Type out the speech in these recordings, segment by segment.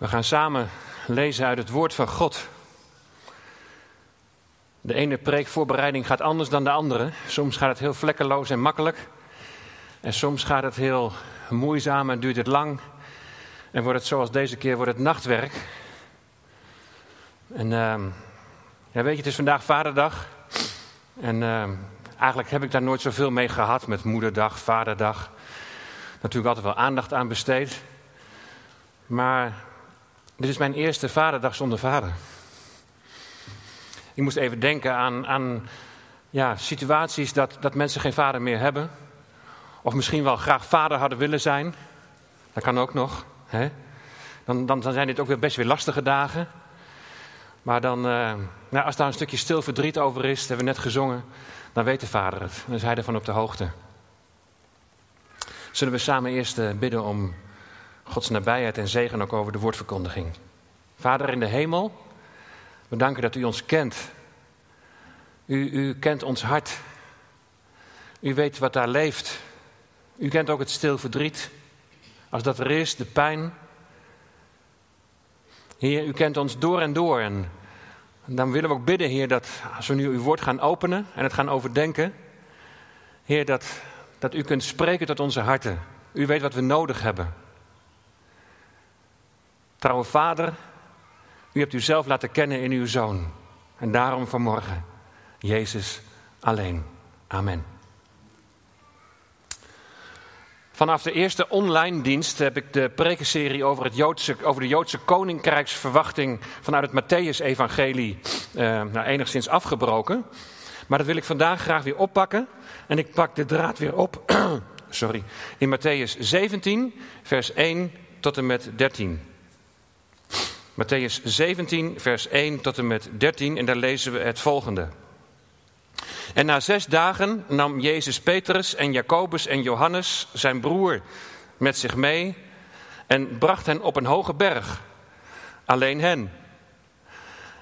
We gaan samen lezen uit het woord van God. De ene preekvoorbereiding gaat anders dan de andere. Soms gaat het heel vlekkeloos en makkelijk. En soms gaat het heel moeizaam en duurt het lang. En wordt het zoals deze keer wordt het nachtwerk. En uh, ja, weet je, het is vandaag vaderdag. En uh, eigenlijk heb ik daar nooit zoveel mee gehad met moederdag, vaderdag. Natuurlijk altijd wel aandacht aan besteed. Maar dit is mijn eerste vaderdag zonder vader. Ik moest even denken aan, aan ja, situaties dat, dat mensen geen vader meer hebben. Of misschien wel graag vader hadden willen zijn. Dat kan ook nog. Hè? Dan, dan, zijn dit ook weer best weer lastige dagen. Maar dan, uh, nou, als daar een stukje stil verdriet over is, dat hebben we net gezongen, dan weet de vader het. Dan is hij ervan op de hoogte. Zullen we samen eerst uh, bidden om Gods nabijheid en zegen ook over de woordverkondiging. Vader in de hemel, we danken dat u ons kent. U, u kent ons hart. U weet wat daar leeft. U kent ook het stil verdriet. Als dat er is, de pijn. Heer, u kent ons door en door. En dan willen we ook bidden, Heer, dat als we nu uw woord gaan openen en het gaan overdenken. Heer, dat, dat u kunt spreken tot onze harten. U weet wat we nodig hebben. Trouwe Vader, u hebt uzelf laten kennen in uw Zoon. En daarom vanmorgen, Jezus alleen. Amen. Vanaf de eerste online dienst heb ik de prekenserie over, het Joodse, over de Joodse koninkrijksverwachting vanuit het Matthäus-evangelie eh, nou, enigszins afgebroken. Maar dat wil ik vandaag graag weer oppakken. En ik pak de draad weer op sorry, in Matthäus 17, vers 1 tot en met 13. Matthäus 17, vers 1 tot en met 13 en daar lezen we het volgende. En na zes dagen nam Jezus Petrus en Jacobus en Johannes, zijn broer, met zich mee en bracht hen op een hoge berg. Alleen hen.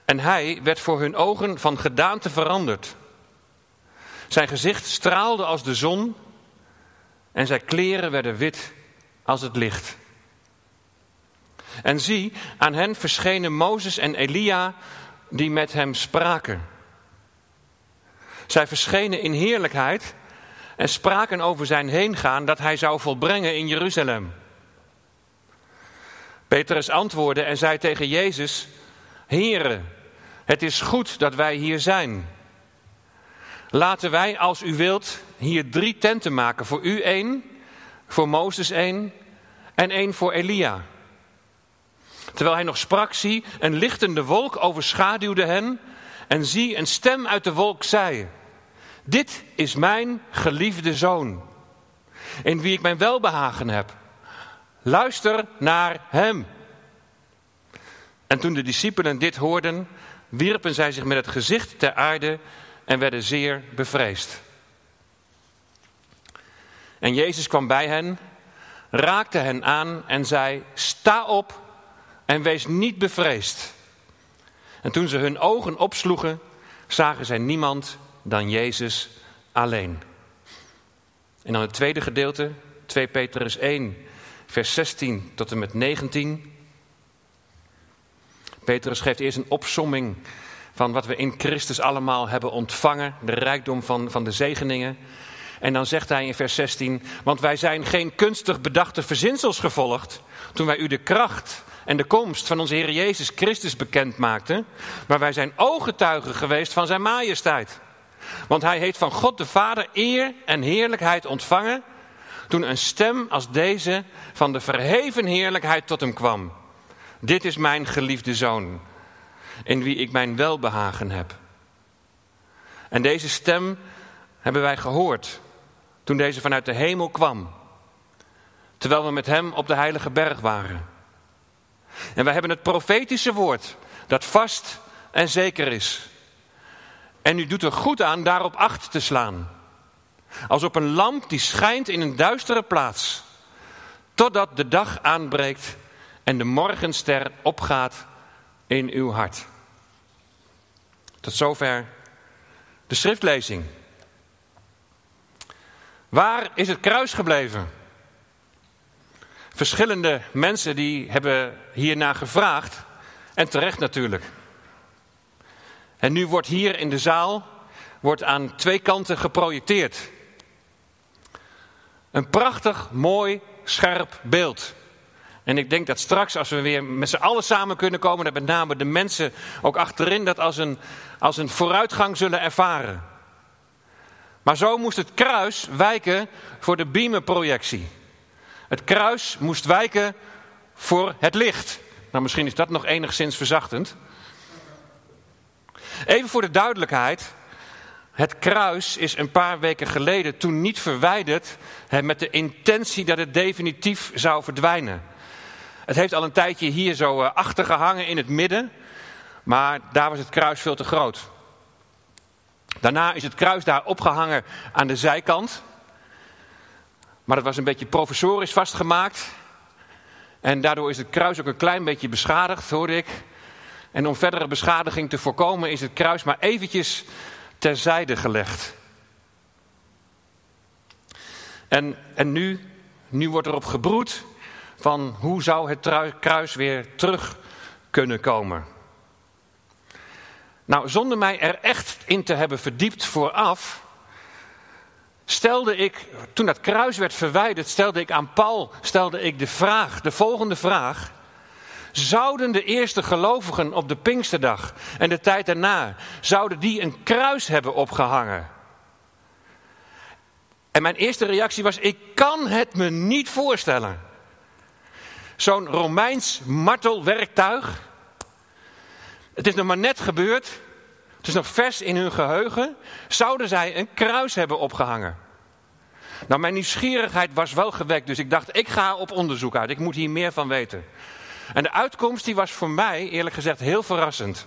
En hij werd voor hun ogen van gedaante veranderd. Zijn gezicht straalde als de zon en zijn kleren werden wit als het licht. En zie, aan hen verschenen Mozes en Elia die met hem spraken. Zij verschenen in heerlijkheid en spraken over zijn heengaan dat hij zou volbrengen in Jeruzalem. Petrus antwoordde en zei tegen Jezus: Heere, het is goed dat wij hier zijn. Laten wij, als u wilt, hier drie tenten maken. Voor u één, voor Mozes één en één voor Elia. Terwijl hij nog sprak, zie, een lichtende wolk overschaduwde hen. En zie, een stem uit de wolk zei: Dit is mijn geliefde zoon, in wie ik mijn welbehagen heb. Luister naar hem. En toen de discipelen dit hoorden, wierpen zij zich met het gezicht ter aarde en werden zeer bevreesd. En Jezus kwam bij hen, raakte hen aan en zei: Sta op en wees niet bevreesd. En toen ze hun ogen opsloegen, zagen zij niemand dan Jezus alleen. En dan het tweede gedeelte, 2 Petrus 1, vers 16 tot en met 19. Petrus geeft eerst een opsomming van wat we in Christus allemaal hebben ontvangen, de rijkdom van, van de zegeningen. En dan zegt hij in vers 16, want wij zijn geen kunstig bedachte verzinsels gevolgd toen wij u de kracht en de komst van onze Heer Jezus Christus bekend maakten, maar wij zijn ooggetuigen geweest van zijn majesteit. Want hij heeft van God de Vader eer en heerlijkheid ontvangen toen een stem als deze van de verheven heerlijkheid tot hem kwam. Dit is mijn geliefde zoon, in wie ik mijn welbehagen heb. En deze stem hebben wij gehoord toen deze vanuit de hemel kwam, terwijl we met hem op de heilige berg waren. En wij hebben het profetische woord dat vast en zeker is. En u doet er goed aan daarop acht te slaan. Als op een lamp die schijnt in een duistere plaats. Totdat de dag aanbreekt en de morgenster opgaat in uw hart. Tot zover de schriftlezing. Waar is het kruis gebleven? Verschillende mensen die hebben hiernaar gevraagd. En terecht natuurlijk. En nu wordt hier in de zaal wordt aan twee kanten geprojecteerd. Een prachtig, mooi, scherp beeld. En ik denk dat straks, als we weer met z'n allen samen kunnen komen, dat met name de mensen ook achterin dat als een, als een vooruitgang zullen ervaren. Maar zo moest het kruis wijken voor de beamerprojectie. Het kruis moest wijken voor het licht. Nou, misschien is dat nog enigszins verzachtend. Even voor de duidelijkheid. Het kruis is een paar weken geleden toen niet verwijderd met de intentie dat het definitief zou verdwijnen. Het heeft al een tijdje hier zo eh, achter gehangen in het midden, maar daar was het kruis veel te groot. Daarna is het kruis daar opgehangen aan de zijkant. Maar dat was een beetje professorisch vastgemaakt. En daardoor is het kruis ook een klein beetje beschadigd, hoorde ik. En om verdere beschadiging te voorkomen is het kruis maar eventjes terzijde gelegd. En, en nu, nu wordt erop gebroed van hoe zou het kruis weer terug kunnen komen. Nou, zonder mij er echt in te hebben verdiept vooraf, stelde ik, toen dat kruis werd verwijderd, stelde ik aan Paul, stelde ik de vraag, de volgende vraag. Zouden de eerste gelovigen op de Pinksterdag en de tijd daarna, zouden die een kruis hebben opgehangen? En mijn eerste reactie was, ik kan het me niet voorstellen. Zo'n Romeins martelwerktuig. Het is nog maar net gebeurd. Is nog vers in hun geheugen. Zouden zij een kruis hebben opgehangen? Nou, mijn nieuwsgierigheid was wel gewekt, dus ik dacht, ik ga op onderzoek uit. Ik moet hier meer van weten. En de uitkomst die was voor mij, eerlijk gezegd, heel verrassend.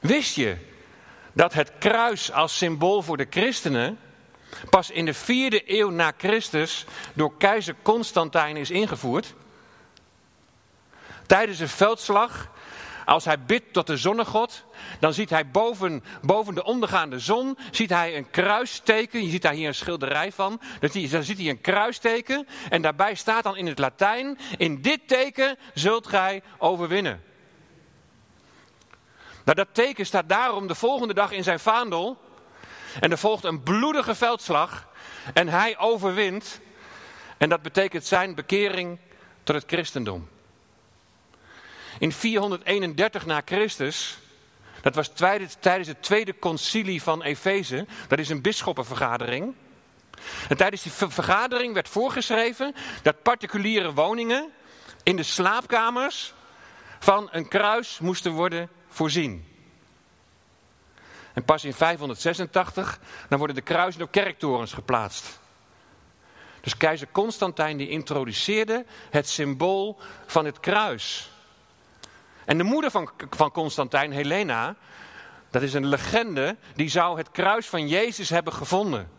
Wist je dat het kruis als symbool voor de christenen pas in de vierde eeuw na Christus door keizer Constantijn is ingevoerd? Tijdens een veldslag als hij bidt tot de zonnegod, dan ziet hij boven, boven de ondergaande zon ziet hij een kruisteken. Je ziet daar hier een schilderij van. Dan ziet hij een kruisteken en daarbij staat dan in het Latijn, in dit teken zult gij overwinnen. Nou, dat teken staat daarom de volgende dag in zijn vaandel. En er volgt een bloedige veldslag. En hij overwint. En dat betekent zijn bekering tot het christendom. In 431 na Christus, dat was tijdens het tweede concilie van Efeze, dat is een bisschoppenvergadering. En tijdens die vergadering werd voorgeschreven dat particuliere woningen in de slaapkamers van een kruis moesten worden voorzien. En pas in 586 dan worden de kruisen op kerktorens geplaatst. Dus keizer Constantijn die introduceerde het symbool van het kruis. En de moeder van, van Constantijn, Helena, dat is een legende, die zou het kruis van Jezus hebben gevonden.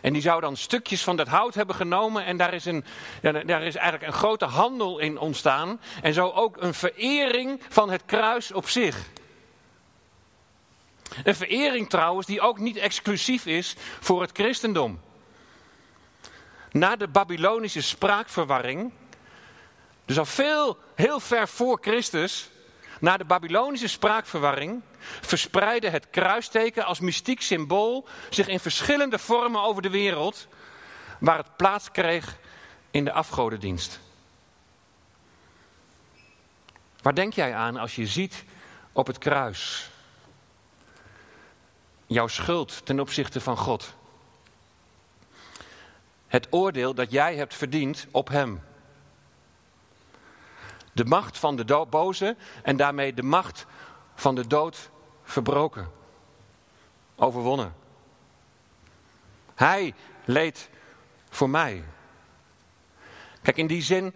En die zou dan stukjes van dat hout hebben genomen en daar is, een, daar is eigenlijk een grote handel in ontstaan. En zo ook een verering van het kruis op zich. Een verering trouwens die ook niet exclusief is voor het christendom. Na de Babylonische spraakverwarring dus al veel, heel ver voor Christus, na de Babylonische spraakverwarring, verspreidde het kruisteken als mystiek symbool zich in verschillende vormen over de wereld, waar het plaats kreeg in de afgodendienst. Waar denk jij aan als je ziet op het kruis jouw schuld ten opzichte van God? Het oordeel dat jij hebt verdiend op Hem. De macht van de boze en daarmee de macht van de dood verbroken. Overwonnen. Hij leed voor mij. Kijk, in die zin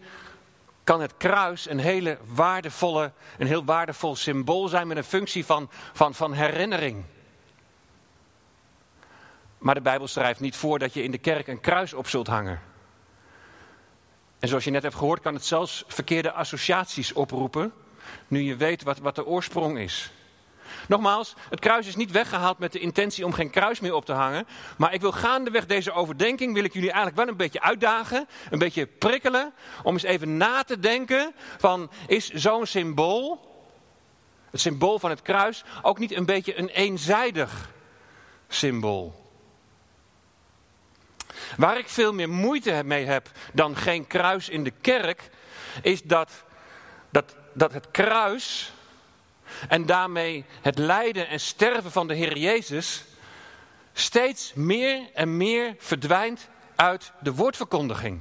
kan het kruis een, hele waardevolle, een heel waardevol symbool zijn met een functie van, van, van herinnering. Maar de Bijbel schrijft niet voor dat je in de kerk een kruis op zult hangen. En zoals je net hebt gehoord, kan het zelfs verkeerde associaties oproepen, nu je weet wat, wat de oorsprong is. Nogmaals, het kruis is niet weggehaald met de intentie om geen kruis meer op te hangen. Maar ik wil gaandeweg deze overdenking, wil ik jullie eigenlijk wel een beetje uitdagen, een beetje prikkelen. Om eens even na te denken van, is zo'n symbool, het symbool van het kruis, ook niet een beetje een eenzijdig symbool? Waar ik veel meer moeite mee heb dan geen kruis in de kerk, is dat, dat, dat het kruis en daarmee het lijden en sterven van de Heer Jezus steeds meer en meer verdwijnt uit de woordverkondiging.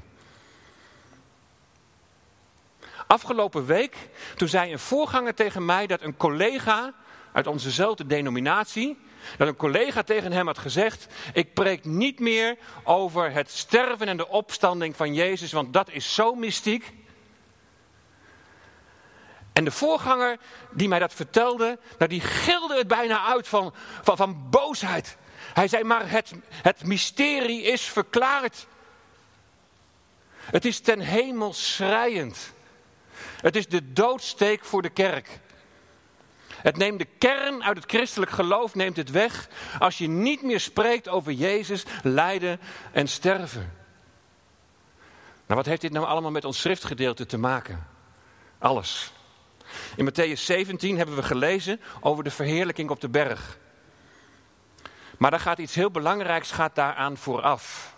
Afgelopen week, toen zei een voorganger tegen mij dat een collega uit onzezelfde denominatie, dat een collega tegen hem had gezegd: Ik preek niet meer over het sterven en de opstanding van Jezus, want dat is zo mystiek. En de voorganger die mij dat vertelde, nou die gilde het bijna uit van, van, van boosheid. Hij zei, maar het, het mysterie is verklaard. Het is ten hemel schrijend. Het is de doodsteek voor de kerk. Het neemt de kern uit het christelijk geloof, neemt het weg als je niet meer spreekt over Jezus, lijden en sterven. Nou, wat heeft dit nou allemaal met ons schriftgedeelte te maken? Alles. In Matthäus 17 hebben we gelezen over de verheerlijking op de berg. Maar daar gaat iets heel belangrijks gaat daaraan vooraf.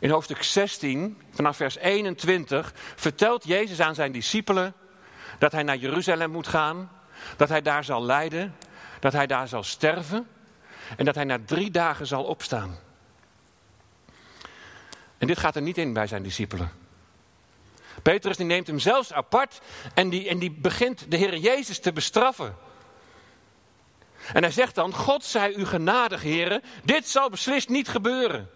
In hoofdstuk 16, vanaf vers 21, vertelt Jezus aan zijn discipelen dat hij naar Jeruzalem moet gaan, dat hij daar zal lijden, dat hij daar zal sterven en dat hij na drie dagen zal opstaan. En dit gaat er niet in bij zijn discipelen. Petrus die neemt hem zelfs apart en die, en die begint de Heer Jezus te bestraffen. En hij zegt dan, God zij u genadig, heren, dit zal beslist niet gebeuren.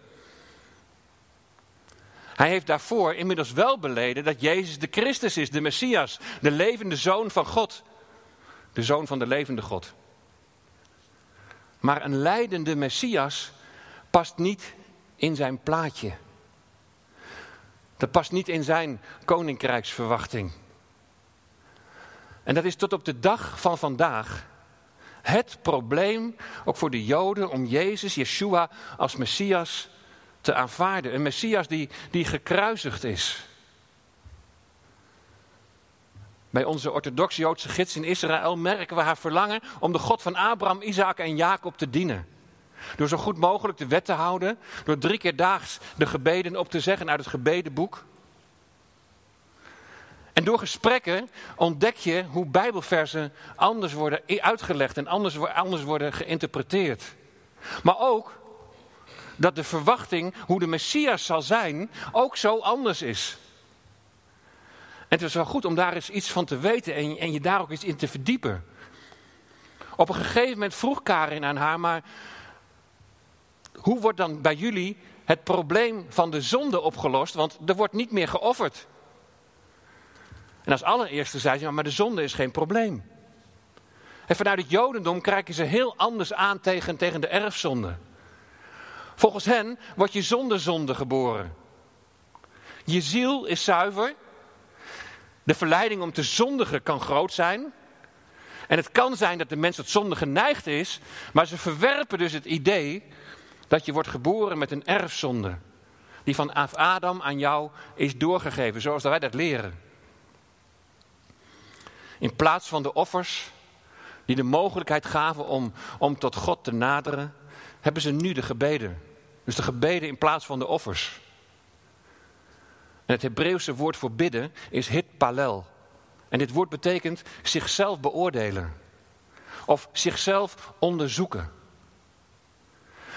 Hij heeft daarvoor inmiddels wel beleden dat Jezus de Christus is, de Messias, de levende zoon van God. De zoon van de levende God. Maar een leidende Messias past niet in zijn plaatje. Dat past niet in zijn koninkrijksverwachting. En dat is tot op de dag van vandaag het probleem, ook voor de Joden, om Jezus, Yeshua, als Messias te aanvaarden. Een Messias die, die gekruisigd is. Bij onze orthodox-Joodse gids in Israël merken we haar verlangen om de God van Abraham, Isaac en Jacob te dienen. Door zo goed mogelijk de wet te houden. Door drie keer daags de gebeden op te zeggen uit het gebedenboek. En door gesprekken ontdek je hoe Bijbelversen anders worden uitgelegd en anders, anders worden geïnterpreteerd. Maar ook dat de verwachting hoe de Messias zal zijn ook zo anders is. Het is wel goed om daar eens iets van te weten en, en je daar ook eens in te verdiepen. Op een gegeven moment vroeg Karin aan haar, maar hoe wordt dan bij jullie het probleem van de zonde opgelost? Want er wordt niet meer geofferd. En als allereerste zei ze, maar de zonde is geen probleem. En vanuit het Jodendom kijken ze heel anders aan tegen, tegen de erfzonde. Volgens hen word je zonder zonde geboren. Je ziel is zuiver. De verleiding om te zondigen kan groot zijn. En het kan zijn dat de mens tot zonde geneigd is, maar ze verwerpen dus het idee dat je wordt geboren met een erfzonde. Die van Adam aan jou is doorgegeven, zoals wij dat leren. In plaats van de offers die de mogelijkheid gaven om, om tot God te naderen, hebben ze nu de gebeden. Dus de gebeden in plaats van de offers. Het Hebreeuwse woord voor bidden is hitpalel. En dit woord betekent zichzelf beoordelen. Of zichzelf onderzoeken.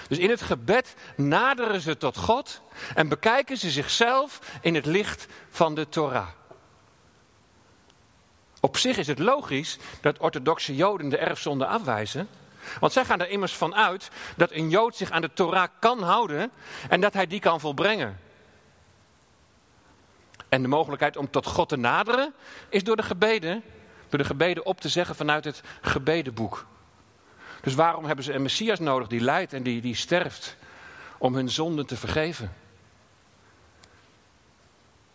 Dus in het gebed naderen ze tot God en bekijken ze zichzelf in het licht van de Torah. Op zich is het logisch dat orthodoxe Joden de erfzonde afwijzen. Want zij gaan er immers van uit dat een Jood zich aan de Torah kan houden en dat hij die kan volbrengen. En de mogelijkheid om tot God te naderen is door de gebeden, door de gebeden op te zeggen vanuit het gebedenboek. Dus waarom hebben ze een Messias nodig die lijdt en die, die sterft om hun zonden te vergeven?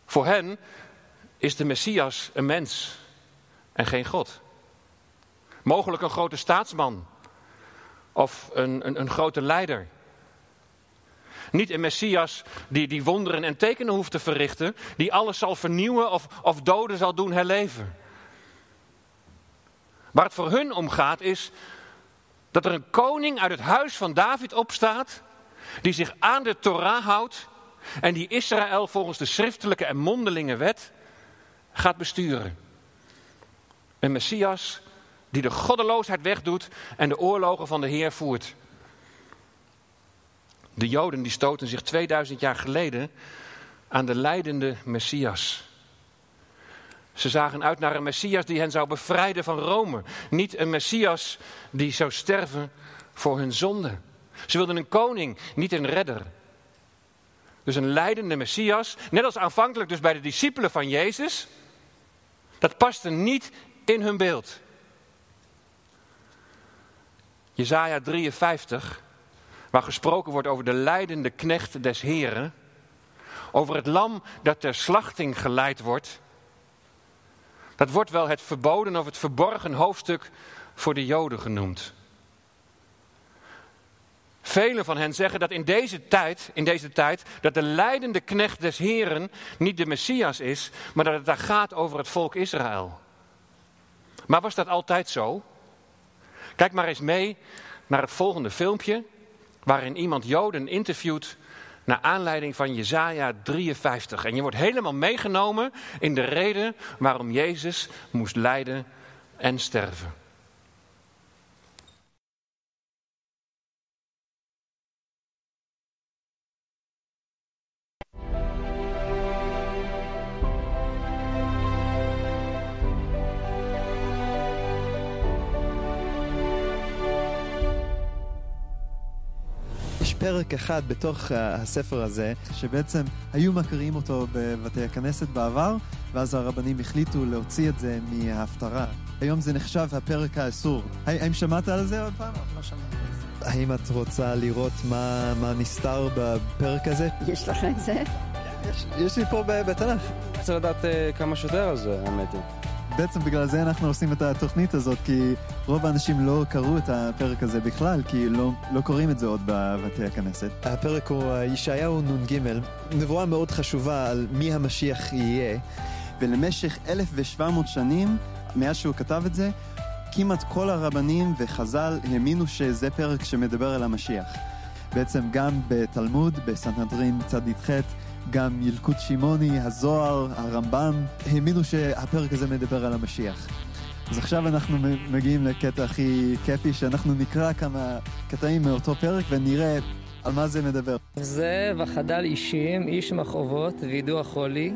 Voor hen is de Messias een mens en geen God. Mogelijk een grote staatsman of een, een, een grote leider. Niet een Messias die, die wonderen en tekenen hoeft te verrichten, die alles zal vernieuwen of, of doden zal doen herleven. Waar het voor hun om gaat is dat er een koning uit het huis van David opstaat, die zich aan de Torah houdt en die Israël volgens de schriftelijke en mondelinge wet gaat besturen. Een Messias die de goddeloosheid wegdoet en de oorlogen van de Heer voert. De Joden die stoten zich 2000 jaar geleden aan de leidende Messias. Ze zagen uit naar een Messias die hen zou bevrijden van Rome. Niet een Messias die zou sterven voor hun zonde. Ze wilden een koning, niet een redder. Dus een leidende Messias, net als aanvankelijk dus bij de discipelen van Jezus, dat paste niet in hun beeld. Jezaja 53, waar gesproken wordt over de leidende knecht des Heren, over het lam dat ter slachting geleid wordt, dat wordt wel het verboden of het verborgen hoofdstuk voor de Joden genoemd. Velen van hen zeggen dat in deze tijd, in deze tijd, dat de leidende knecht des Heren niet de Messias is, maar dat het daar gaat over het volk Israël. Maar was dat altijd zo? Kijk maar eens mee naar het volgende filmpje, waarin iemand Joden interviewt naar aanleiding van Jesaja 53. En je wordt helemaal meegenomen in de reden waarom Jezus moest lijden en sterven. פרק אחד בתוך הספר הזה, שבעצם היו מקריאים אותו בבתי הכנסת בעבר, ואז הרבנים החליטו להוציא את זה מההפטרה. היום זה נחשב הפרק האסור. האם שמעת על זה עוד פעם? לא שמעתי על זה. האם את רוצה לראות מה, מה נסתר בפרק הזה? יש לך את זה? יש, יש לי פה בתנ"ך. צריך לדעת uh, כמה שיותר על זה, האמת היא. בעצם בגלל זה אנחנו עושים את התוכנית הזאת, כי רוב האנשים לא קראו את הפרק הזה בכלל, כי לא, לא קוראים את זה עוד בבתי הכנסת. הפרק הוא ישעיהו נ"ג, נבואה מאוד חשובה על מי המשיח יהיה, ולמשך 1,700 שנים, מאז שהוא כתב את זה, כמעט כל הרבנים וחז"ל האמינו שזה פרק שמדבר על המשיח. בעצם גם בתלמוד, בסנהדרין צ"ח, גם ילקוט שמעוני, הזוהר, הרמב"ם, האמינו שהפרק הזה מדבר על המשיח. אז עכשיו אנחנו מגיעים לקטע הכי כיפי, שאנחנו נקרא כמה קטעים מאותו פרק ונראה על מה זה מדבר. זה וחדל אישים, איש מכאובות, וידוע חולי,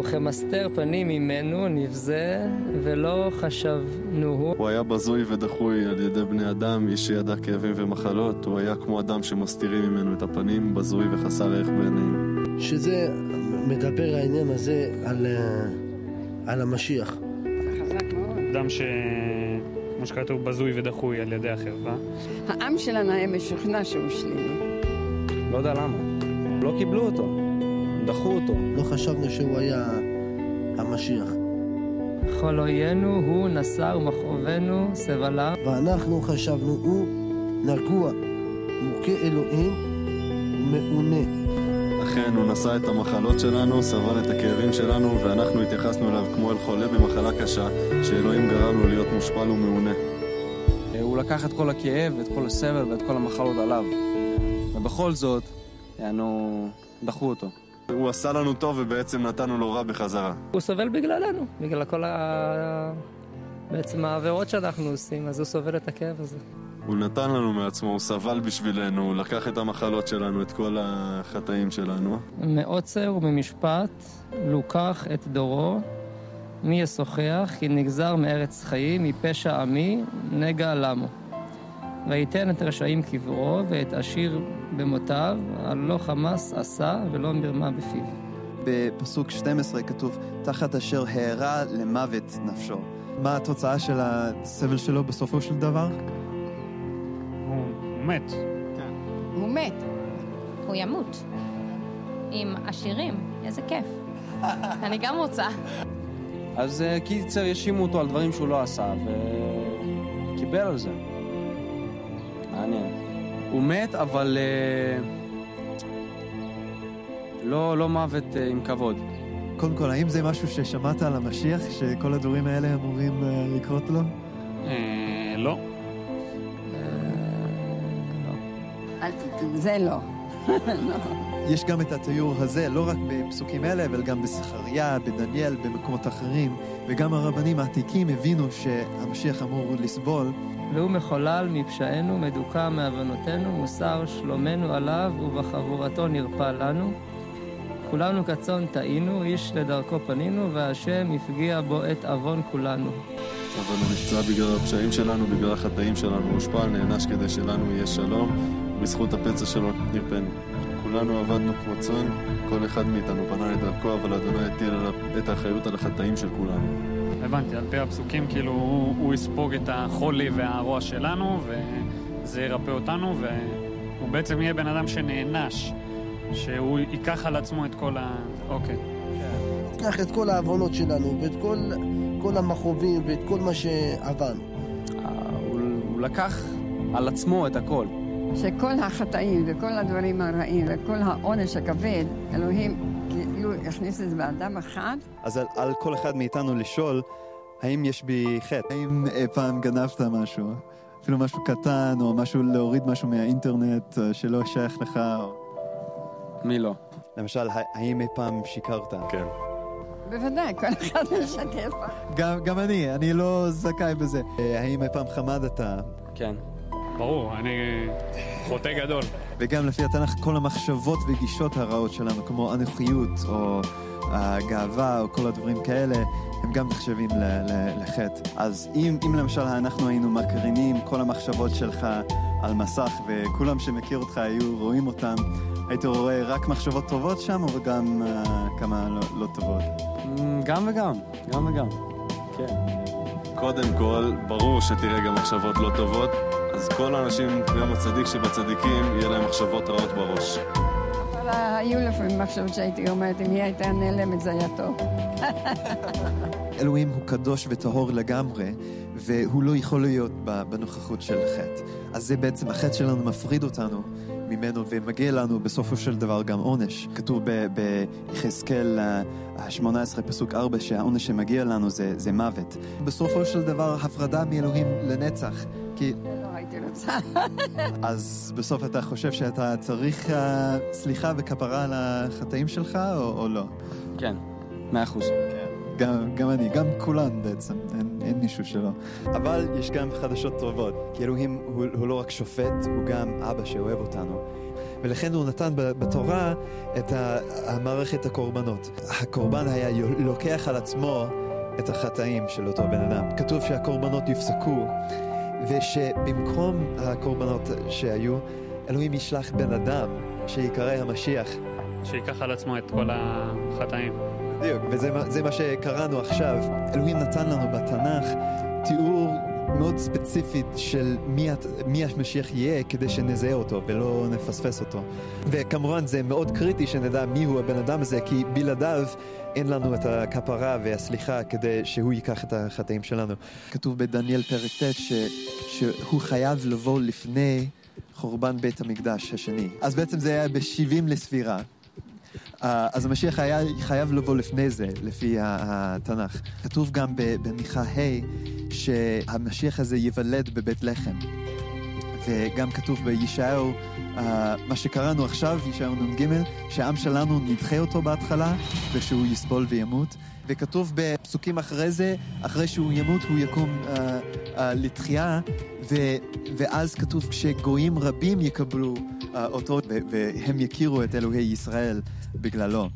וכמסתר פנים ממנו נבזה, ולא חשבנוהו. הוא היה בזוי ודחוי על ידי בני אדם, איש שידע כאבים ומחלות, הוא היה כמו אדם שמסתירים ממנו את הפנים, בזוי וחסר ערך בעינינו. שזה מדבר העניין הזה על, אה, על המשיח. אדם ש... כמו שכתוב, בזוי ודחוי על ידי החרבה. העם שלנו היה משוכנע שהוא שלילי. לא יודע למה. לא קיבלו אותו. דחו אותו. לא חשבנו שהוא היה המשיח. כל אוינו הוא נשא ומכאובנו סבלה. ואנחנו חשבנו הוא נגוע, מוכה אלוהים, מעונה. אכן, הוא נשא את המחלות שלנו, סבל את הכאבים שלנו, ואנחנו התייחסנו אליו כמו אל חולה במחלה קשה, שאלוהים גרם לו להיות מושפל ומעונה. הוא לקח את כל הכאב, את כל הסבל ואת כל המחלות עליו. ובכל זאת, יענו, דחו אותו. הוא עשה לנו טוב ובעצם נתנו לו רע בחזרה. הוא סובל בגללנו, בגלל כל ה... בעצם העבירות שאנחנו עושים, אז הוא סובל את הכאב הזה. הוא נתן לנו מעצמו, הוא סבל בשבילנו, הוא לקח את המחלות שלנו, את כל החטאים שלנו. מעוצר וממשפט לוקח את דורו, מי ישוחח, כי נגזר מארץ חיים, מפשע עמי, נגע למו. ויתן את רשעים קברו, ואת עשיר במותיו, על לא חמס עשה ולא מרמה בפיו. בפסוק 12 כתוב, תחת אשר הערה למוות נפשו. מה התוצאה של הסבל שלו בסופו של דבר? הוא מת. כן. הוא מת. הוא ימות. עם עשירים, איזה כיף. אני גם רוצה. אז קיצר, ישימו אותו על דברים שהוא לא עשה, ו... קיבל על זה. מעניין. הוא מת, אבל אה, לא, לא מוות אה, עם כבוד. קודם כל, האם זה משהו ששמעת על המשיח, שכל הדברים האלה אמורים אה, לקרות לו? אה, לא. אל ת- זה לא. לא. יש גם את התיאור הזה, לא רק בפסוקים אלה, אבל גם בזכריה, בדניאל, במקומות אחרים, וגם הרבנים העתיקים הבינו שהמשיח אמור לסבול. והוא מחולל מפשענו, מדוכא מעוונותינו, מוסר שלומנו עליו, ובחבורתו נרפא לנו. כולנו כצאן טעינו, איש לדרכו פנינו, והשם הפגיע בו את עוון כולנו. אבל הוא נפצע בגלל הפשעים שלנו, בגלל החטאים שלנו, הוא הושפע, נענש כדי שלנו יהיה שלום, בזכות הפצע שלו נרפאנו. כולנו עבדנו כמו צאן, כל אחד מאיתנו פנה לדרכו, אבל אדוני הטיל את האחריות על החטאים של כולנו. הבנתי, על פי הפסוקים, כאילו הוא, הוא יספוג את החולי והרוע שלנו, וזה ירפא אותנו, והוא בעצם יהיה בן אדם שנענש, שהוא ייקח על עצמו את כל ה... אוקיי. קח את כל העוונות שלנו ואת כל, כל המכאובים ואת כל מה שעברנו. אה, הוא, הוא לקח על עצמו את הכל. שכל החטאים וכל הדברים הרעים וכל העונש הכבד, אלוהים הכניס את זה באדם אחד, אז על, על כל אחד מאיתנו לשאול, האם יש בי חטא? האם אי פעם גנבת משהו? אפילו משהו קטן, או משהו להוריד משהו מהאינטרנט אה, שלא שייך לך? או... מי לא? למשל, האם אי פעם שיקרת? כן. בוודאי, כל אחד משקף. גם, גם אני, אני לא זכאי בזה. אה, האם אי פעם חמדת? כן. ברור, אני חוטא גדול. וגם לפי התנ"ך, כל המחשבות וגישות הרעות שלנו, כמו אנוכיות, או הגאווה, או כל הדברים כאלה, הם גם נחשבים ל- ל- לחטא. אז אם, אם למשל אנחנו היינו מקרינים כל המחשבות שלך על מסך, וכולם שמכיר אותך היו רואים אותם, היית רואה רק מחשבות טובות שם, או גם uh, כמה לא, לא טובות? אמ, גם וגם, גם וגם. כן. קודם כל, ברור שתראה גם מחשבות לא טובות, אז כל האנשים, גם הצדיק שבצדיקים, יהיה להם מחשבות רעות בראש. אבל היו לפעמים מחשבות שהייתי אומרת, אם היא הייתה נעלמת זה היה טוב. אלוהים הוא קדוש וטהור לגמרי, והוא לא יכול להיות בנוכחות של חטא. אז זה בעצם, החטא שלנו מפריד אותנו ממנו, ומגיע לנו בסופו של דבר גם עונש. כתוב ביחזקאל אה, ה-18, פסוק 4, שהעונש שמגיע לנו זה, זה מוות. בסופו של דבר, הפרדה מאלוהים לנצח. כי הייתי רוצה. אז בסוף אתה חושב שאתה צריך uh, סליחה וכפרה על החטאים שלך, או, או לא? כן, מאה אחוז. גם, גם אני, גם כולן בעצם, אין, אין מישהו שלא. אבל יש גם חדשות טובות, כי אלוהים הוא, הוא לא רק שופט, הוא גם אבא שאוהב אותנו. ולכן הוא נתן ב- בתורה את המערכת הקורבנות. הקורבן היה לוקח על עצמו את החטאים של אותו בן אדם. כתוב שהקורבנות יפסקו, ושבמקום הקורבנות שהיו, אלוהים ישלח בן אדם שיקרא המשיח. שייקח על עצמו את כל החטאים. בדיוק, וזה מה- שקראנו עכשיו. אלוהים נתן לנו בתנ"ך תיאור מאוד ספציפית של מי, מי המשיח יהיה כדי שנזהה אותו ולא נפספס אותו. וכמובן זה מאוד קריטי שנדע מי הוא הבן אדם הזה, כי בלעדיו אין לנו את הכפרה והסליחה כדי שהוא ייקח את החטאים שלנו. כתוב בדניאל פרק ט' ש, שהוא חייב לבוא לפני חורבן בית המקדש השני. אז בעצם זה היה ב-70 לספירה. אז המשיח היה חייב לבוא לפני זה, לפי התנ"ך. כתוב גם במיכה ה' שהמשיח הזה ייוולד בבית לחם. וגם כתוב בישעיהו, מה שקראנו עכשיו, ישעיהו נ"ג, שהעם שלנו נדחה אותו בהתחלה, ושהוא יסבול וימות. וכתוב בפסוקים אחרי זה, אחרי שהוא ימות הוא יקום אה, אה, לתחייה, ו, ואז כתוב כשגויים רבים יקבלו אה, אותו, ו, והם יכירו את אלוהי ישראל בגללו.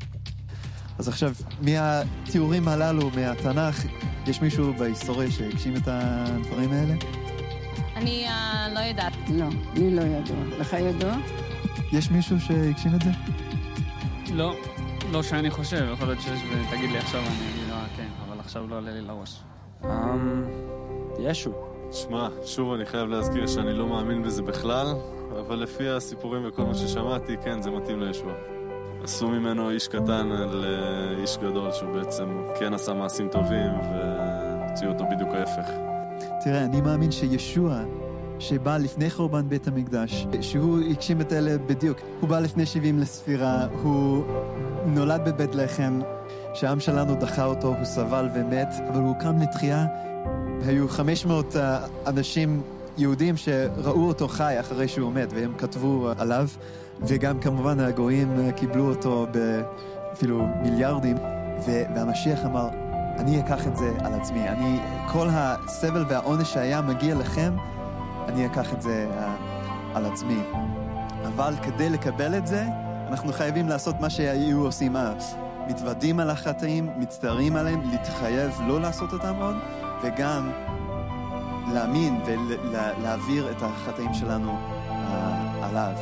אז עכשיו, מהתיאורים הללו, מהתנ"ך, יש מישהו בהיסטוריה שהגשים את הדברים האלה? אני אה, לא יודעת. לא, לי לא ידוע. לך ידוע? יש מישהו שהגשים את זה? לא, לא שאני חושב, יכול להיות שיש, ותגיד לי עכשיו, אני אגיד, אה, כן, אבל עכשיו לא עולה לי לראש. אמ, ישו. שמע, שוב אני חייב להזכיר שאני לא מאמין בזה בכלל, אבל לפי הסיפורים וכל מה ששמעתי, כן, זה מתאים לישוע. עשו ממנו איש קטן לאיש גדול, שהוא בעצם כן עשה מעשים טובים, והוציאו אותו בדיוק ההפך. תראה, אני מאמין שישוע, שבא לפני חורבן בית המקדש, שהוא הגשים את אלה בדיוק. הוא בא לפני 70 לספירה, הוא נולד בבית לחם, שהעם שלנו דחה אותו, הוא סבל ומת, אבל הוא קם לתחייה. היו 500 אה, אנשים יהודים שראו אותו חי אחרי שהוא מת, והם כתבו עליו, וגם כמובן הגויים אה, קיבלו אותו באפילו מיליארדים, והמשיח אמר, אני אקח את זה על עצמי. אני, כל הסבל והעונש שהיה מגיע לכם, אני אקח את זה uh, על עצמי. אבל כדי לקבל את זה, אנחנו חייבים לעשות מה שהיו עושים אז. מתוודים על החטאים, מצטערים עליהם, להתחייב לא לעשות אותם עוד, וגם להאמין ולהעביר את החטאים שלנו uh, עליו.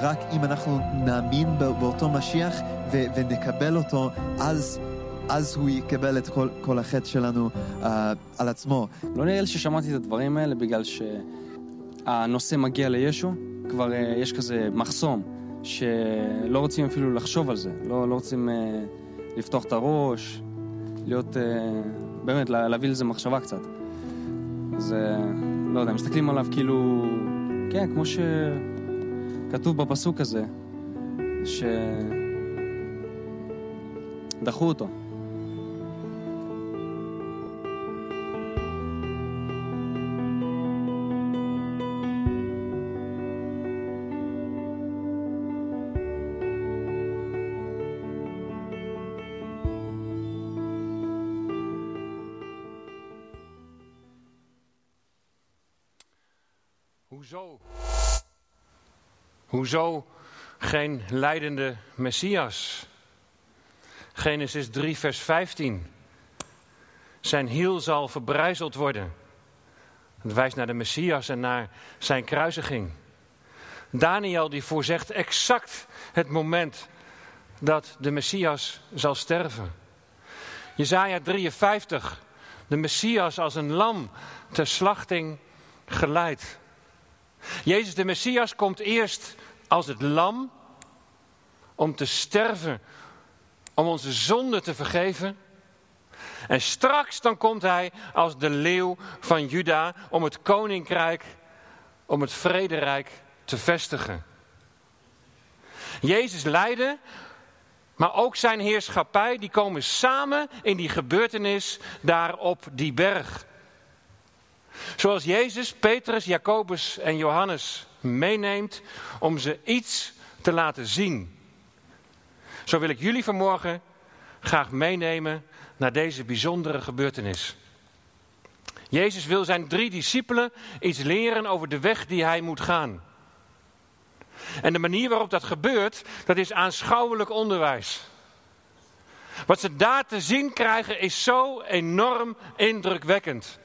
רק אם אנחנו נאמין באותו משיח ונקבל אותו, אז אז הוא יקבל את כל, כל החטא שלנו uh, על עצמו. לא נראה לי ששמעתי את הדברים האלה בגלל שהנושא מגיע לישו, כבר uh, יש כזה מחסום, שלא רוצים אפילו לחשוב על זה, לא, לא רוצים uh, לפתוח את הראש, להיות, uh, באמת, להביא לזה מחשבה קצת. uh, לא יודע, מסתכלים עליו כאילו, כן, כמו שכתוב בפסוק הזה, שדחו אותו. Hoezo geen leidende Messias? Genesis 3, vers 15. Zijn hiel zal verbrijzeld worden. Het wijst naar de Messias en naar zijn kruisiging. Daniel die voorzegt exact het moment dat de Messias zal sterven. Jezaja 53, de Messias als een lam ter slachting geleid. Jezus de Messias komt eerst als het lam om te sterven, om onze zonde te vergeven. En straks dan komt hij als de leeuw van Juda om het koninkrijk, om het vrederijk te vestigen. Jezus lijden, maar ook zijn heerschappij, die komen samen in die gebeurtenis daar op die berg. Zoals Jezus, Petrus, Jacobus en Johannes meeneemt om ze iets te laten zien. Zo wil ik jullie vanmorgen graag meenemen naar deze bijzondere gebeurtenis. Jezus wil zijn drie discipelen iets leren over de weg die hij moet gaan. En de manier waarop dat gebeurt, dat is aanschouwelijk onderwijs. Wat ze daar te zien krijgen is zo enorm indrukwekkend.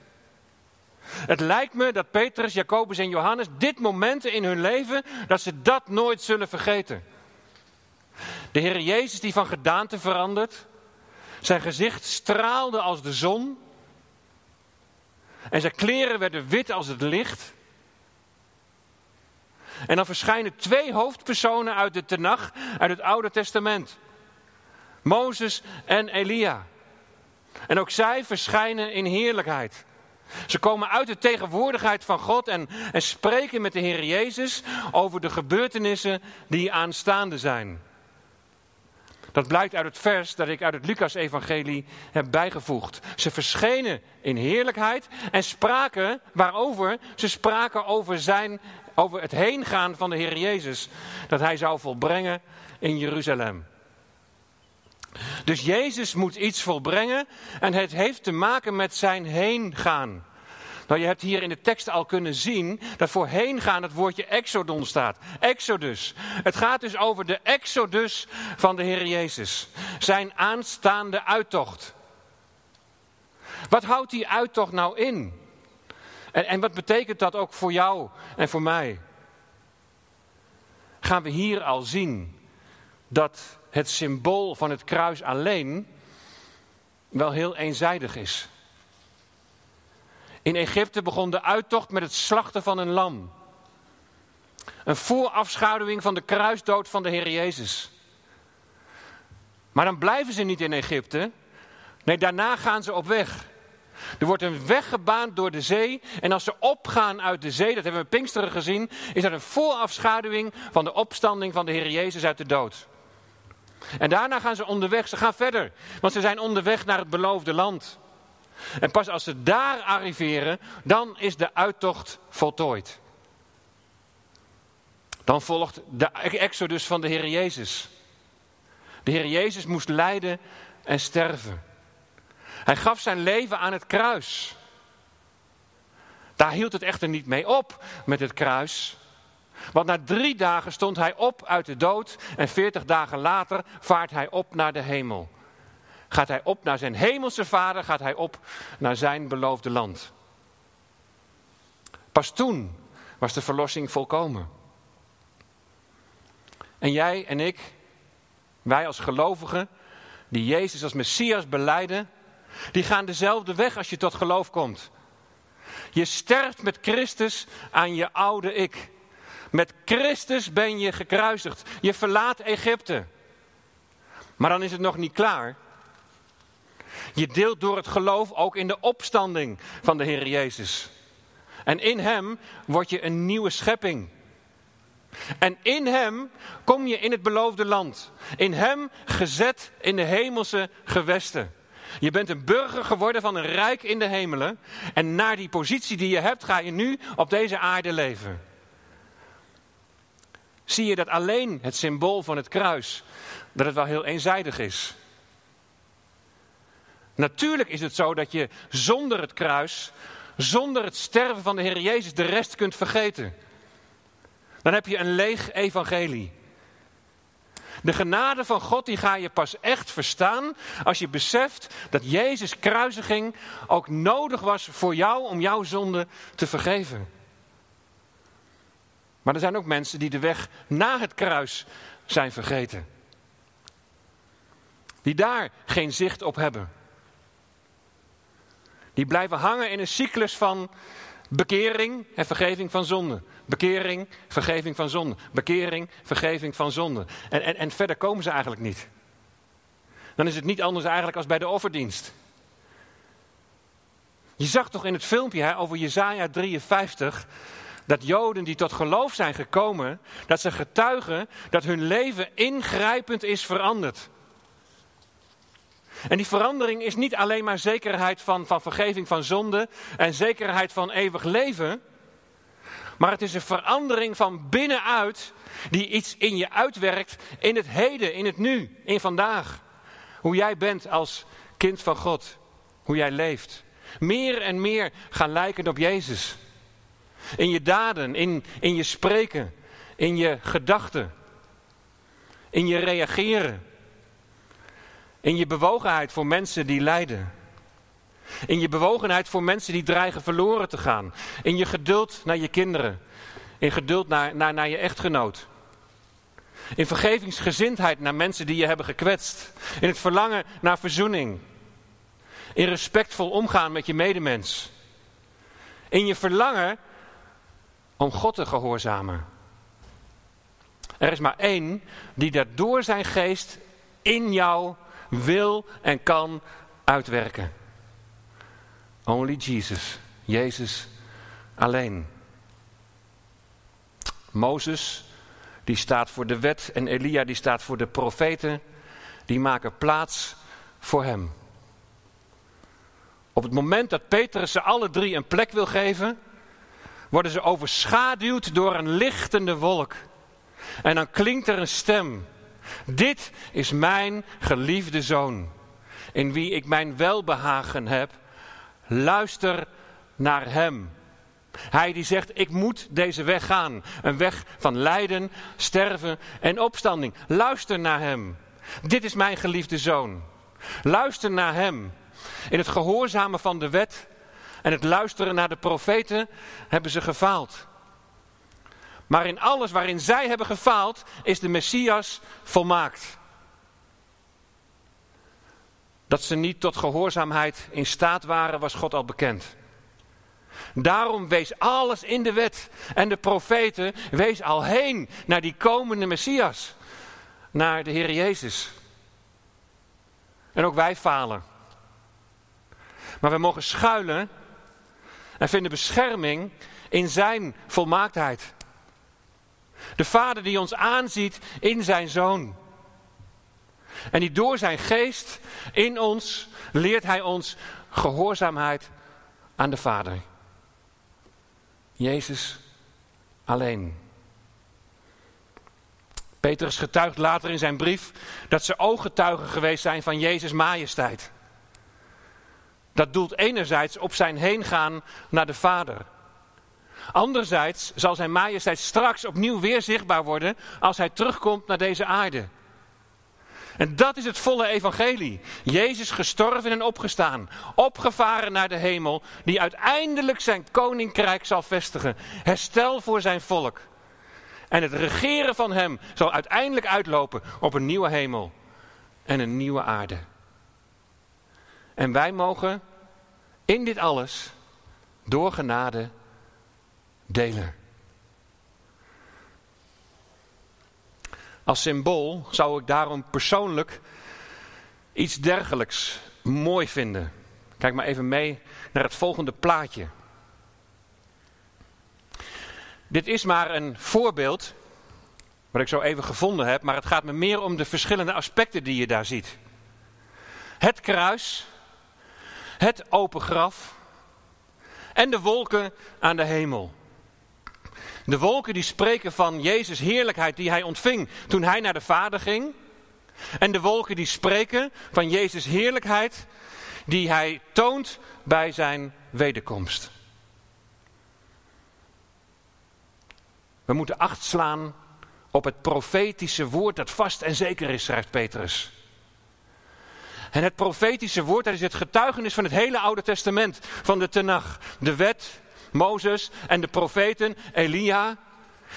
Het lijkt me dat Petrus, Jacobus en Johannes dit moment in hun leven, dat ze dat nooit zullen vergeten. De Heer Jezus die van gedaante verandert, zijn gezicht straalde als de zon en zijn kleren werden wit als het licht. En dan verschijnen twee hoofdpersonen uit de Tenach, uit het Oude Testament. Mozes en Elia. En ook zij verschijnen in heerlijkheid. Ze komen uit de tegenwoordigheid van God en, en spreken met de Heer Jezus over de gebeurtenissen die aanstaande zijn. Dat blijkt uit het vers dat ik uit het Lucas-evangelie heb bijgevoegd. Ze verschenen in heerlijkheid en spraken waarover? Ze spraken over, zijn, over het heengaan van de Heer Jezus. Dat hij zou volbrengen in Jeruzalem. Dus Jezus moet iets volbrengen en het heeft te maken met zijn heen gaan. Nou, je hebt hier in de tekst al kunnen zien dat voor heen gaan het woordje exodon staat. Exodus. Het gaat dus over de exodus van de Heer Jezus. Zijn aanstaande uittocht. Wat houdt die uittocht nou in? En, en wat betekent dat ook voor jou en voor mij? Gaan we hier al zien dat het symbool van het kruis alleen wel heel eenzijdig is. In Egypte begon de uittocht met het slachten van een lam. Een voorafschaduwing van de kruisdood van de Heer Jezus. Maar dan blijven ze niet in Egypte. Nee, daarna gaan ze op weg. Er wordt een weg gebaand door de zee. En als ze opgaan uit de zee, dat hebben we in Pinksteren gezien, is dat een voorafschaduwing van de opstanding van de Heer Jezus uit de dood. En daarna gaan ze onderweg, ze gaan verder, want ze zijn onderweg naar het beloofde land. En pas als ze daar arriveren, dan is de uittocht voltooid. Dan volgt de exodus van de Heer Jezus. De Heer Jezus moest lijden en sterven. Hij gaf zijn leven aan het kruis. Daar hield het echter niet mee op met het kruis. Want na drie dagen stond hij op uit de dood en veertig dagen later vaart hij op naar de hemel. Gaat hij op naar zijn hemelse vader, gaat hij op naar zijn beloofde land. Pas toen was de verlossing volkomen. En jij en ik, wij als gelovigen, die Jezus als Messias beleiden, die gaan dezelfde weg als je tot geloof komt. Je sterft met Christus aan je oude ik. Met Christus ben je gekruisigd. Je verlaat Egypte. Maar dan is het nog niet klaar. Je deelt door het geloof ook in de opstanding van de Heer Jezus. En in Hem word je een nieuwe schepping. En in Hem kom je in het beloofde land. In Hem gezet in de hemelse gewesten. Je bent een burger geworden van een rijk in de hemelen. En naar die positie die je hebt, ga je nu op deze aarde leven. Zie je dat alleen het symbool van het kruis, dat het wel heel eenzijdig is. Natuurlijk is het zo dat je zonder het kruis, zonder het sterven van de Heer Jezus, de rest kunt vergeten. Dan heb je een leeg evangelie. De genade van God die ga je pas echt verstaan als je beseft dat Jezus kruisiging ook nodig was voor jou om jouw zonde te vergeven. Maar er zijn ook mensen die de weg na het kruis zijn vergeten. Die daar geen zicht op hebben. Die blijven hangen in een cyclus van bekering en vergeving van zonde. Bekering, vergeving van zonde. Bekering, vergeving van zonde. En, en, en verder komen ze eigenlijk niet. Dan is het niet anders eigenlijk als bij de offerdienst. Je zag toch in het filmpje hè, over Jezaja 53 dat Joden die tot geloof zijn gekomen, dat ze getuigen dat hun leven ingrijpend is veranderd. En die verandering is niet alleen maar zekerheid van, van vergeving van zonde en zekerheid van eeuwig leven. Maar het is een verandering van binnenuit die iets in je uitwerkt in het heden, in het nu, in vandaag. Hoe jij bent als kind van God, hoe jij leeft. Meer en meer gaan lijken op Jezus. In je daden, in, in je spreken, in je gedachten, in je reageren. In je bewogenheid voor mensen die lijden. In je bewogenheid voor mensen die dreigen verloren te gaan. In je geduld naar je kinderen. In geduld naar, naar, naar je echtgenoot. In vergevingsgezindheid naar mensen die je hebben gekwetst. In het verlangen naar verzoening. In respectvol omgaan met je medemens. In je verlangen om God te gehoorzamen. Er is maar één die dat door zijn geest in jou wil en kan uitwerken. Only Jesus. Jezus alleen. Mozes, die staat voor de wet en Elia, die staat voor de profeten, die maken plaats voor hem. Op het moment dat Petrus ze alle drie een plek wil geven, worden ze overschaduwd door een lichtende wolk. En dan klinkt er een stem. Dit is mijn geliefde zoon, in wie ik mijn welbehagen heb. Luister naar hem. Hij die zegt, ik moet deze weg gaan. Een weg van lijden, sterven en opstanding. Luister naar hem. Dit is mijn geliefde zoon. Luister naar hem. In het gehoorzamen van de wet en het luisteren naar de profeten hebben ze gefaald. Maar in alles waarin zij hebben gefaald, is de Messias volmaakt. Dat ze niet tot gehoorzaamheid in staat waren, was God al bekend. Daarom wees alles in de wet en de profeten, wees al heen naar die komende Messias, naar de Heer Jezus. En ook wij falen. Maar we mogen schuilen en vinden bescherming in zijn volmaaktheid. De Vader die ons aanziet in zijn Zoon. En die door zijn geest in ons leert hij ons gehoorzaamheid aan de Vader. Jezus alleen. Petrus getuigt later in zijn brief dat ze ooggetuigen geweest zijn van Jezus' majesteit. Dat doelt enerzijds op zijn heengaan naar de Vader. Anderzijds zal zijn majesteit straks opnieuw weer zichtbaar worden als hij terugkomt naar deze aarde. En dat is het volle evangelie. Jezus gestorven en opgestaan, opgevaren naar de hemel, die uiteindelijk zijn koninkrijk zal vestigen. Herstel voor zijn volk. En het regeren van hem zal uiteindelijk uitlopen op een nieuwe hemel en een nieuwe aarde. En wij mogen in dit alles door genade delen. Als symbool zou ik daarom persoonlijk iets dergelijks mooi vinden. Kijk maar even mee naar het volgende plaatje. Dit is maar een voorbeeld, wat ik zo even gevonden heb, maar het gaat me meer om de verschillende aspecten die je daar ziet. Het kruis, het open graf en de wolken aan de hemel. De wolken die spreken van Jezus' heerlijkheid die hij ontving toen hij naar de Vader ging. En de wolken die spreken van Jezus' heerlijkheid die hij toont bij zijn wederkomst. We moeten acht slaan op het profetische woord dat vast en zeker is, schrijft Petrus. En het profetische woord, dat is het getuigenis van het hele Oude Testament, van de Tenach, de wet, Mozes en de profeten, Elia.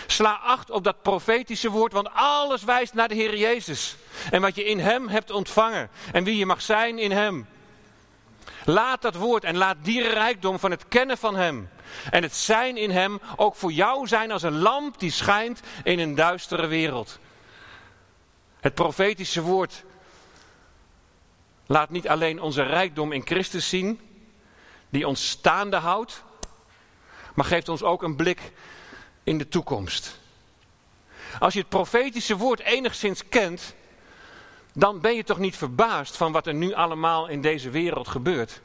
Sla acht op dat profetische woord, want alles wijst naar de Heer Jezus. En wat je in Hem hebt ontvangen en wie je mag zijn in Hem. Laat dat woord en laat die rijkdom van het kennen van Hem en het zijn in Hem ook voor jou zijn als een lamp die schijnt in een duistere wereld. Het profetische woord laat niet alleen onze rijkdom in Christus zien, die ons staande houdt, maar geeft ons ook een blik in de toekomst. Als je het profetische woord enigszins kent, dan ben je toch niet verbaasd van wat er nu allemaal in deze wereld gebeurt?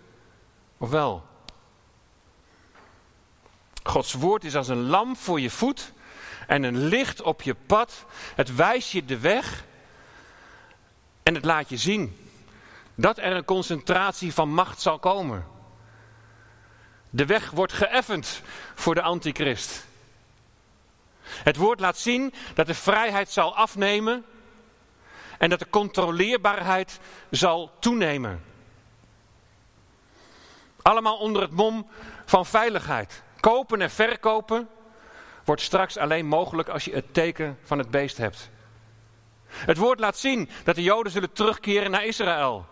Of wel? Gods woord is als een lamp voor je voet en een licht op je pad. Het wijst je de weg en het laat je zien dat er een concentratie van macht zal komen. De weg wordt geëffend voor de antichrist. Het woord laat zien dat de vrijheid zal afnemen en dat de controleerbaarheid zal toenemen. Allemaal onder het mom van veiligheid. Kopen en verkopen wordt straks alleen mogelijk als je het teken van het beest hebt. Het woord laat zien dat de Joden zullen terugkeren naar Israël.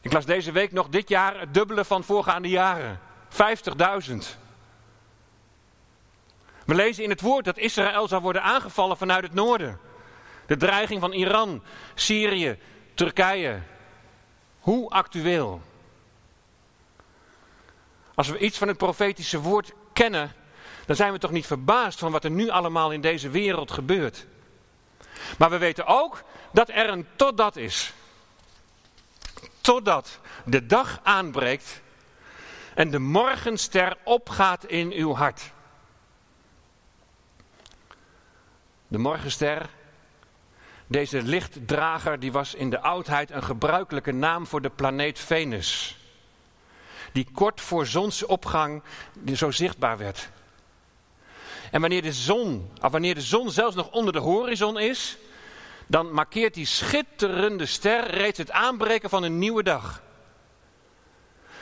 Ik las deze week nog dit jaar het dubbele van voorgaande jaren. 50.000. We lezen in het woord dat Israël zal worden aangevallen vanuit het noorden. De dreiging van Iran, Syrië, Turkije. Hoe actueel? Als we iets van het profetische woord kennen, dan zijn we toch niet verbaasd van wat er nu allemaal in deze wereld gebeurt. Maar we weten ook dat er een totdat is. Totdat de dag aanbreekt en de morgenster opgaat in uw hart. De morgenster, deze lichtdrager, die was in de oudheid een gebruikelijke naam voor de planeet Venus. Die kort voor zonsopgang zo zichtbaar werd. En wanneer de zon, of wanneer de zon zelfs nog onder de horizon is, dan markeert die schitterende ster reeds het aanbreken van een nieuwe dag.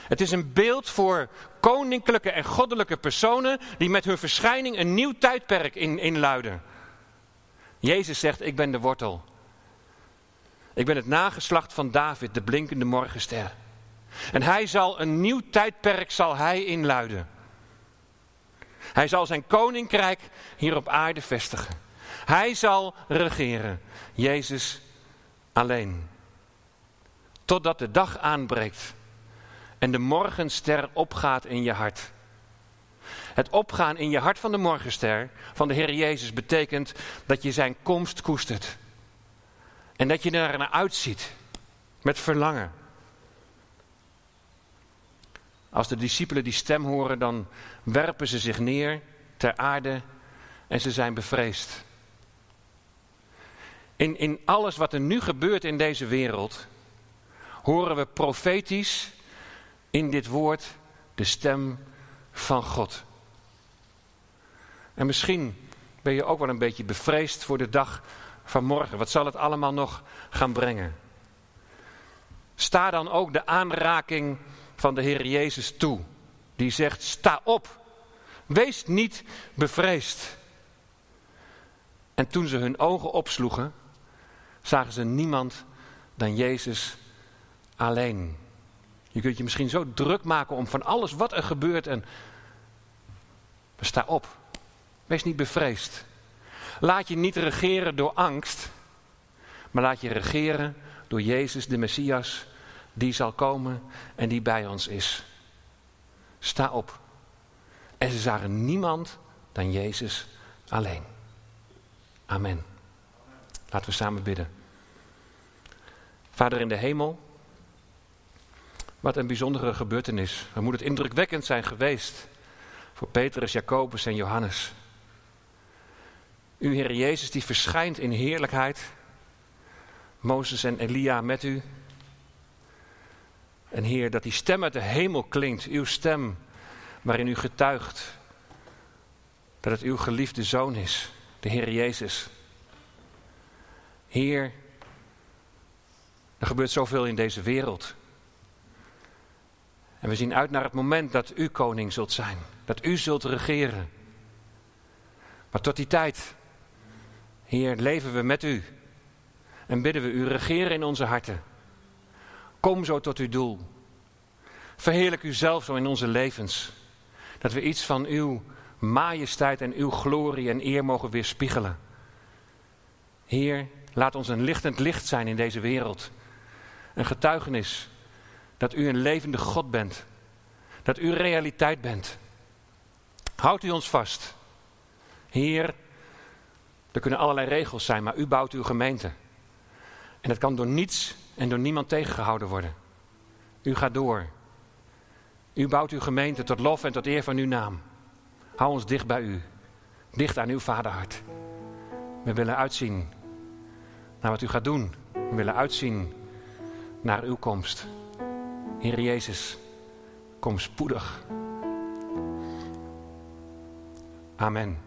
Het is een beeld voor koninklijke en goddelijke personen die met hun verschijning een nieuw tijdperk in, inluiden. Jezus zegt, ik ben de wortel. Ik ben het nageslacht van David, de blinkende morgenster. En hij zal een nieuw tijdperk zal hij inluiden. Hij zal zijn koninkrijk hier op aarde vestigen. Hij zal regeren. Jezus alleen. Totdat de dag aanbreekt en de morgenster opgaat in je hart. Het opgaan in je hart van de morgenster, van de Heer Jezus, betekent dat je zijn komst koestert. En dat je er naar uitziet, met verlangen. Als de discipelen die stem horen, dan werpen ze zich neer ter aarde en ze zijn bevreesd. In, in alles wat er nu gebeurt in deze wereld, horen we profetisch in dit woord de stem van God. En misschien ben je ook wel een beetje bevreesd voor de dag van morgen. Wat zal het allemaal nog gaan brengen? Sta dan ook de aanraking van de Heer Jezus toe. Die zegt: sta op. Wees niet bevreesd. En toen ze hun ogen opsloegen, zagen ze niemand dan Jezus alleen. Je kunt je misschien zo druk maken om van alles wat er gebeurt en sta op. Wees niet bevreesd. Laat je niet regeren door angst, maar laat je regeren door Jezus, de Messias, die zal komen en die bij ons is. Sta op. En ze zagen niemand dan Jezus alleen. Amen. Laten we samen bidden. Vader in de hemel, wat een bijzondere gebeurtenis. Wat moet het indrukwekkend zijn geweest voor Petrus, Jacobus en Johannes. U, Heer Jezus, die verschijnt in heerlijkheid. Mozes en Elia met u. En Heer, dat die stem uit de hemel klinkt, uw stem, waarin u getuigt dat het uw geliefde zoon is, de Heer Jezus. Heer, er gebeurt zoveel in deze wereld. En we zien uit naar het moment dat u koning zult zijn, dat u zult regeren. Maar tot die tijd, Heer, leven we met u en bidden we u regeren in onze harten. Kom zo tot uw doel. Verheerlijk u zelf zo in onze levens. Dat we iets van uw majesteit en uw glorie en eer mogen weerspiegelen. Heer, laat ons een lichtend licht zijn in deze wereld. Een getuigenis dat u een levende God bent. Dat u realiteit bent. Houdt u ons vast. Heer, er kunnen allerlei regels zijn, maar u bouwt uw gemeente. En dat kan door niets en door niemand tegengehouden worden. U gaat door. U bouwt uw gemeente tot lof en tot eer van uw naam. Hou ons dicht bij u. Dicht aan uw vaderhart. We willen uitzien naar wat u gaat doen. We willen uitzien naar uw komst. Heer Jezus, kom spoedig. Amen.